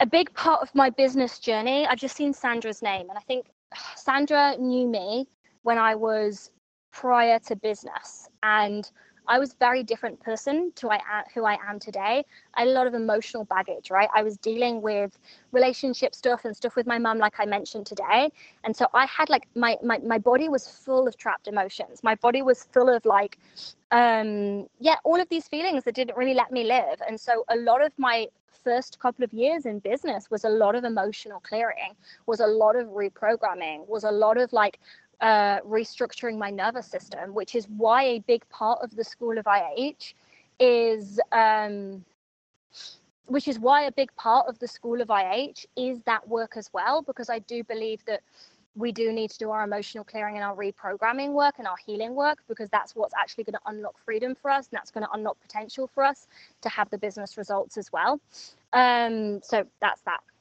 a big part of my business journey, I've just seen Sandra's name, and I think Sandra knew me when I was prior to business, and I was very different person to I, who I am today. I had a lot of emotional baggage, right? I was dealing with relationship stuff and stuff with my mum, like I mentioned today. And so I had like my, my, my body was full of trapped emotions. My body was full of like, um, yeah, all of these feelings that didn't really let me live. And so a lot of my first couple of years in business was a lot of emotional clearing, was a lot of reprogramming, was a lot of like uh, restructuring my nervous system, which is why a big part of the School of IH is, um, which is why a big part of the School of IH is that work as well, because I do believe that we do need to do our emotional clearing and our reprogramming work and our healing work because that's what's actually going to unlock freedom for us and that's going to unlock potential for us to have the business results as well. Um, so that's that.